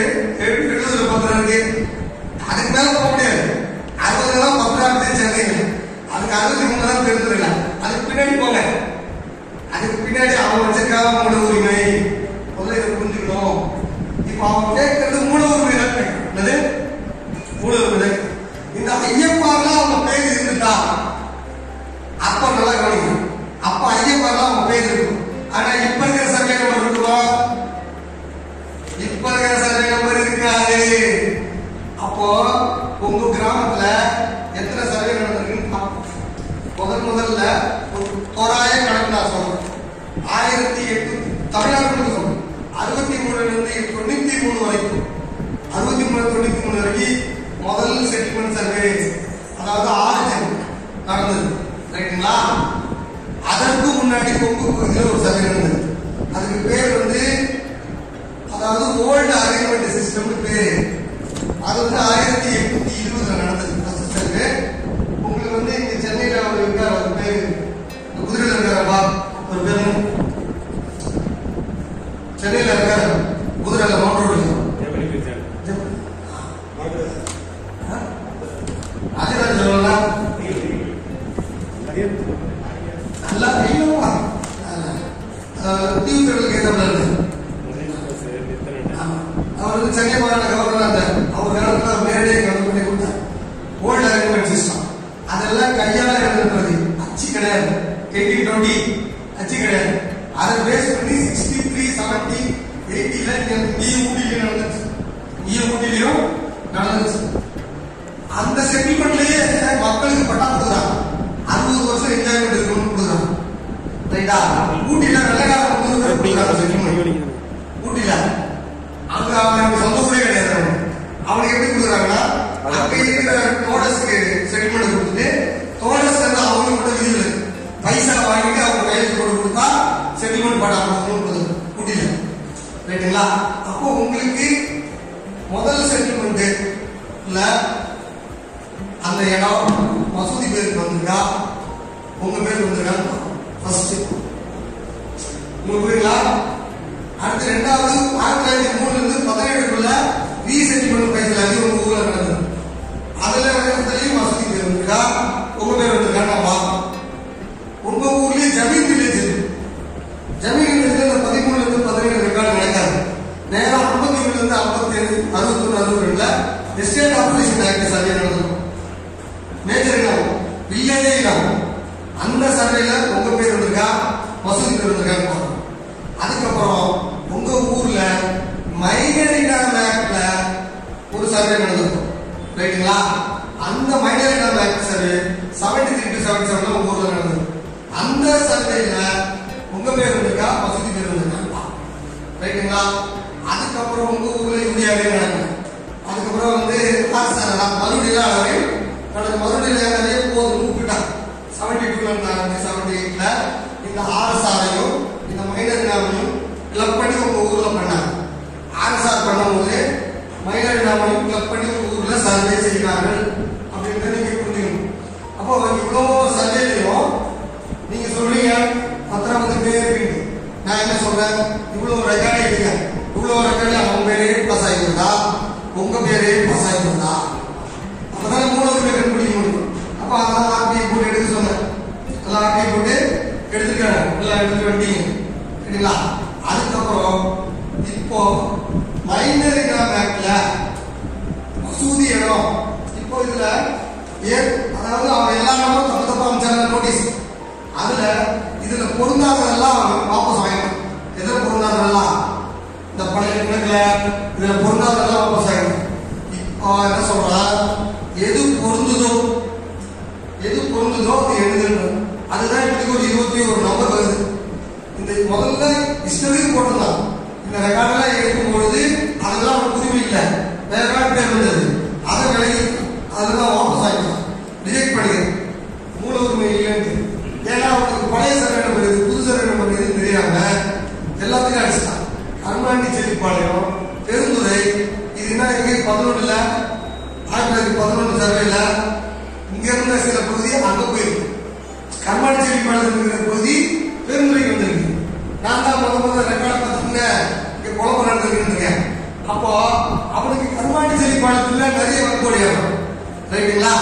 எழுநூறு பத்திரம் இருக்கு. அதுக்கு மேல போக முடியாது. அறுபது தான் பத்திரம் இருந்து சென்னையில் அதுக்கு அறுபத்தி மூணு தான் தெரிஞ்சிருக்கலாம் அதுக்கு பின்னாடி போங்க. அதுக்கு பின்னாடி அவங்க வச்சிருக்காங்க அவங்களோட அப்போ உங்க கிராமத்துல எத்தனை சர்வே நடந்திருக்குன்னு பார்ப்போம். முதல் முதல்ல ஒரு தோராய கணக்கு நான் சொல்றேன் ஆயிரத்தி எட்டு தமிழ்நாட்டுக்கு சொல்றேன் அறுபத்தி மூணுல இருந்து தொண்ணூத்தி மூணு வரைக்கும் அறுபத்தி மூணு தொண்ணூத்தி மூணு வரைக்கும் முதல் செட்டில்மெண்ட் சர்வே அதாவது ஆறு நடந்தது. சரிங்களா? அதற்கு முன்னாடி கொங்கு பகுதியில் ஒரு சர்வே அது வந்து ஆயிரத்தி எட்நூத்தி இருபதுல நடந்தது ஃபர்ஸ்ட் சர்வே உங்களுக்கு வந்து இங்க சென்னையில ஒரு இருக்கார் அவர் பேரு இந்த குதிரையில இருக்காரப்பா ஒரு பேரு சென்னையில இருக்காரு குதிரையில மவுண்ட் ரோடு சொல்லலாம் நல்லா ஐயோவா அவர் வந்து சென்னை மாகாண கவர்னர் இருந்தார் அவர் காலத்துல அவர் நேரடியாக கவர்னர் பண்ணி கொடுத்தார் ஓல்டு அலைன்மெண்ட் சிஸ்டம் அதெல்லாம் கையால எழுதுறது அச்சு கிடையாது. எயிட்டி டுவெண்ட்டி அச்சு கிடையாது. அதை பேஸ் பண்ணி சிக்ஸ்டி த்ரீ செவன்டி எயிட்டில நீ ஊட்டிலையும் நடந்துச்சு. நீ ஊட்டிலையும் நடந்துச்சு. ரைட்டுங்களா அப்போ உங்களுக்கு முதல் செட்டில்மெண்ட்ல அந்த இடம் மசூதி பேருக்கு வந்திருக்கா உங்க பேருக்கு வந்திருக்கான்னு ஃபர்ஸ்ட் உங்களுக்கு புரியுங்களா அடுத்து ரெண்டாவது ஆயிரத்தி தொள்ளாயிரத்தி மூணுல இருந்து பதினேழுக்குள்ள ரீசெட்டில்மெண்ட் பைசல் அதிகம் உங்க ஊர்ல நடந்தது அதுல இடத்துலயும் வசதி பேர் வந்திருக்கா உங்க பேர் வந்திருக்கா நான் பார்ப்போம் உங்க ஊர்லயே ஜமீன் வில்லேஜ் இருக்கு ஜமீன் வில்லேஜ்ல இந்த பதிமூணுல இருந்து பதினேழு ரெக்கார்டு நடக்காது நேரம் ஐம்பத்தி ஒண்ணுல இருந்து ஐம்பத்தி ஏழு அறுபத்தி ரெண்டுல எஸ்டேட் ஆபரேஷன் ஆக்ட் சர்வே நடந்திருக்கும் மேஜர் இடம் வில்லேஜே இடம் அந்த சர்வேல உங்க பேர் இருந்திருக்கா வசூல் பேர் வந்திருக்கான்னு பார்க்கணும் அதுக்கப்புறம் உங்க ஊர்ல மைனர் இடம் ஆக்ட்ல ஒரு சர்வே நடந்திருக்கும் ரைட்டுங்களா அந்த மைனர் இடம் act survey seventy three to seventy செவன்ல உங்க ஊர்ல நடந்தது அந்த சர்வேல உங்க பேர் இருந்திருக்கா மசூதி பேர் இருந்திருக்கா ரைட்டுங்களா அதுக்கப்புறம் உங்க ஊர்ல இந்தியாவே நடக்கும் அதுக்கப்புறம் நான் மறுபடியும் அளவை தனது மறுபடியும் நிறைய போதும் கூப்பிட்டாங்க செவன்டி டூல இருந்தாங்க செவன்டி எயிட்ல இந்த ஆர்எஸ்ஆரையும் இந்த மைனர் இனாமையும் கிளப் பண்ணி உங்க ஊர்ல பண்ணாங்க. ஆர்எஸ்ஆர் பண்ணும்போது மைனர் இனாமையும் கிளப் பண்ணி உங்க ஊர்ல சர்வே செய்கிறார்கள் அப்படின்றத நீங்க புரிஞ்சுக்கணும். அப்போ இவ்வளோ சர்வேலையும் நீங்க சொல்றீங்க வந்து பேர் நான் என்ன சொல்றேன்? இவ்வளவு ரெக்கார்டு இல்லைங்க இவ்வளவு ரெக்கார்டு அவங்க பேரே பாஸ் ஆகிருந்தா உங்க பேரே பாஸ் ஆகிருந்தா அப்பதான் மூணாவது பேர் கண்டுபிடிக்க முடியும் அப்ப அதெல்லாம் ஆர்டிஐ போட்டு எடுக்க சொன்னேன். எல்லாம் ஆர்டிஐ போட்டு எடுத்துக்காங்க. எல்லாம் எடுத்துட்டு வந்தீங்க சரிங்களா? அதுக்கப்புறம் இப்போ மைனர் இனாம் ஆக்ட்ல மசூதி இடம். இப்போ இதுல ஏ- அதாவது அவன் எல்லா இடமும் தப்பு தப்பா அமைச்சாங்க நோட்டீஸ் அதுல இதுல பொருந்தாததெல்லாம் வாபஸ் வாங்கணும் எதை பொருந்தாததெல்லாம்? பழைய கணக்குல இதுல பொருந்தாததெல்லாம் வாபஸ் ஆகிடும் என்ன சொல்றான் எது பொருந்துதோ? எது பொருந்துதோ அது எழுதுன்னு அதுதான் இப்படி ஒரு இருபத்தி ஒரு நம்பர் வருது. இந்த முதல்ல இஷ்டத்துக்கு போட்டிருந்தான். இந்த ரெக்கார்டெல்லாம் எடுக்கும் பொழுது அதெல்லாம் அவனுக்கு உரிமை இல்லை. வேற ரெக்கார்ட் பேர் வந்தது. அதை விலகி அதெல்லாம் வாபஸ் ஆகிட்டான் ரிஜெக்ட் பண்ணிடுது மூல உரிமை இல்லைன்ட்டு ஏன்னா அவனுக்கு பழைய சர்வே நம்பர் எது புது சர்வே நம்பர் எதுன்னு தெரியாம எல்லாத்தையும் அடிச்சிட்டான் கருமாண்டி செல்லிப்பாளையம் பெருந்துறை இது என்ன இங்கே பதினொன்றுல ஆயிரத்தி தொள்ளாயிரத்தி பதினொன்று சர்வேல இங்க இருந்த சில பகுதி அங்க போயிருக்கு. கர்மாடி செல்லிப்பாளையம் இருக்கிற பகுதி பெருந்துறைக்கு வந்திருக்கு நான் தான் முத முதல்ல ரெக்கார்ட் பார்த்துங்க இங்க குழப்பம் நடந்திருக்கேன் அப்போ அவனுக்கு கர்மாடி செல்லிப்பாளையத்துல நிறைய வரக்கூடிய ரைட்டுங்களா